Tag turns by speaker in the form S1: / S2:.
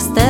S1: estés.